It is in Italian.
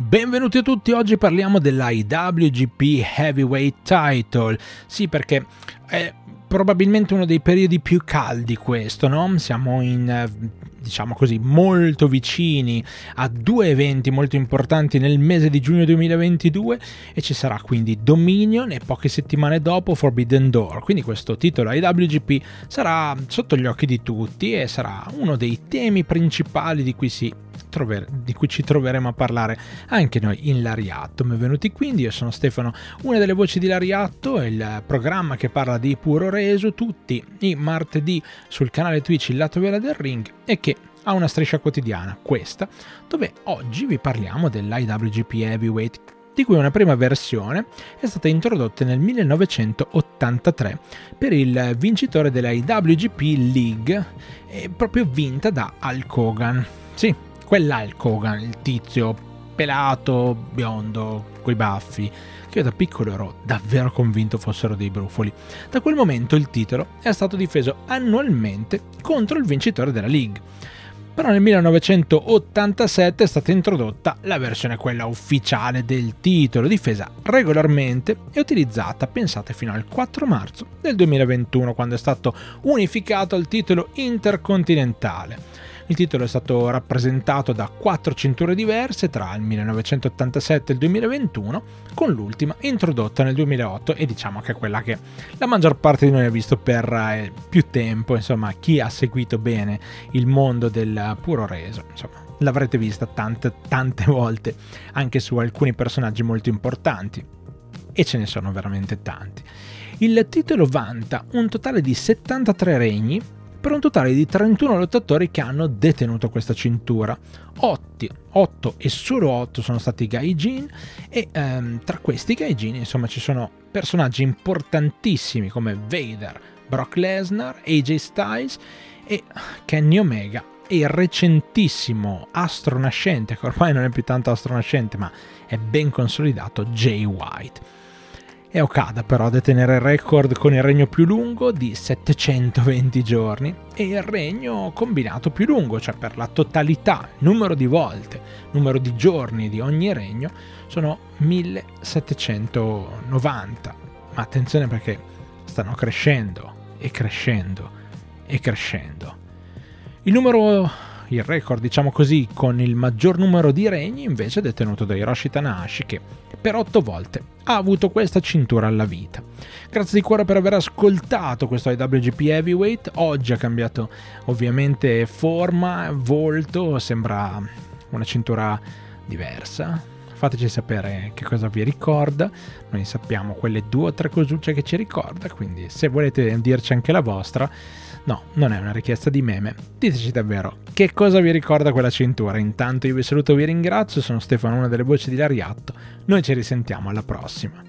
Benvenuti a tutti, oggi parliamo della IWGP Heavyweight Title. Sì, perché è probabilmente uno dei periodi più caldi questo, no? Siamo in diciamo così, molto vicini a due eventi molto importanti nel mese di giugno 2022 e ci sarà quindi Dominion e poche settimane dopo Forbidden Door. Quindi questo titolo IWGP sarà sotto gli occhi di tutti e sarà uno dei temi principali di cui si trover- di cui ci troveremo a parlare anche noi in Lariatto. Benvenuti quindi, io sono Stefano, una delle voci di Lariatto, il programma che parla di puro reso tutti i martedì sul canale Twitch Il Lato Vela del Ring e che ha una striscia quotidiana, questa, dove oggi vi parliamo dell'IWGP Heavyweight di cui una prima versione è stata introdotta nel 1983 per il vincitore della IWGP League, proprio vinta da Hulk Hogan. Sì, quell'Hulk Hogan, il tizio pelato, biondo, coi baffi, che io da piccolo ero davvero convinto fossero dei brufoli. Da quel momento il titolo è stato difeso annualmente contro il vincitore della League. Però nel 1987 è stata introdotta la versione quella ufficiale del titolo, difesa regolarmente e utilizzata, pensate, fino al 4 marzo del 2021, quando è stato unificato al titolo intercontinentale. Il titolo è stato rappresentato da quattro cinture diverse tra il 1987 e il 2021, con l'ultima introdotta nel 2008 e diciamo che è quella che la maggior parte di noi ha visto per eh, più tempo, insomma chi ha seguito bene il mondo del puro reso, insomma l'avrete vista tante tante volte anche su alcuni personaggi molto importanti e ce ne sono veramente tanti. Il titolo vanta un totale di 73 regni per un totale di 31 lottatori che hanno detenuto questa cintura. 8, 8 e solo 8 sono stati gaijin e ehm, tra questi gaijin insomma ci sono personaggi importantissimi come Vader, Brock Lesnar, AJ Styles e Kenny Omega e il recentissimo astro nascente, che ormai non è più tanto astro nascente ma è ben consolidato, Jay White. È Okada però a detenere il record con il regno più lungo di 720 giorni e il regno combinato più lungo, cioè per la totalità, numero di volte, numero di giorni di ogni regno, sono 1790. Ma attenzione perché stanno crescendo e crescendo e crescendo. Il numero il record, diciamo così, con il maggior numero di regni invece è detenuto da Hiroshi Tanahashi che per otto volte ha avuto questa cintura alla vita. Grazie di cuore per aver ascoltato questo IWGP Heavyweight, oggi ha cambiato ovviamente forma, volto, sembra una cintura diversa, fateci sapere che cosa vi ricorda, noi sappiamo quelle due o tre cosucce che ci ricorda, quindi se volete dirci anche la vostra, no, non è una richiesta di meme, diteci davvero che cosa vi ricorda quella cintura. Intanto io vi saluto e vi ringrazio, sono Stefano, una delle voci di Lariatto, noi ci risentiamo alla prossima.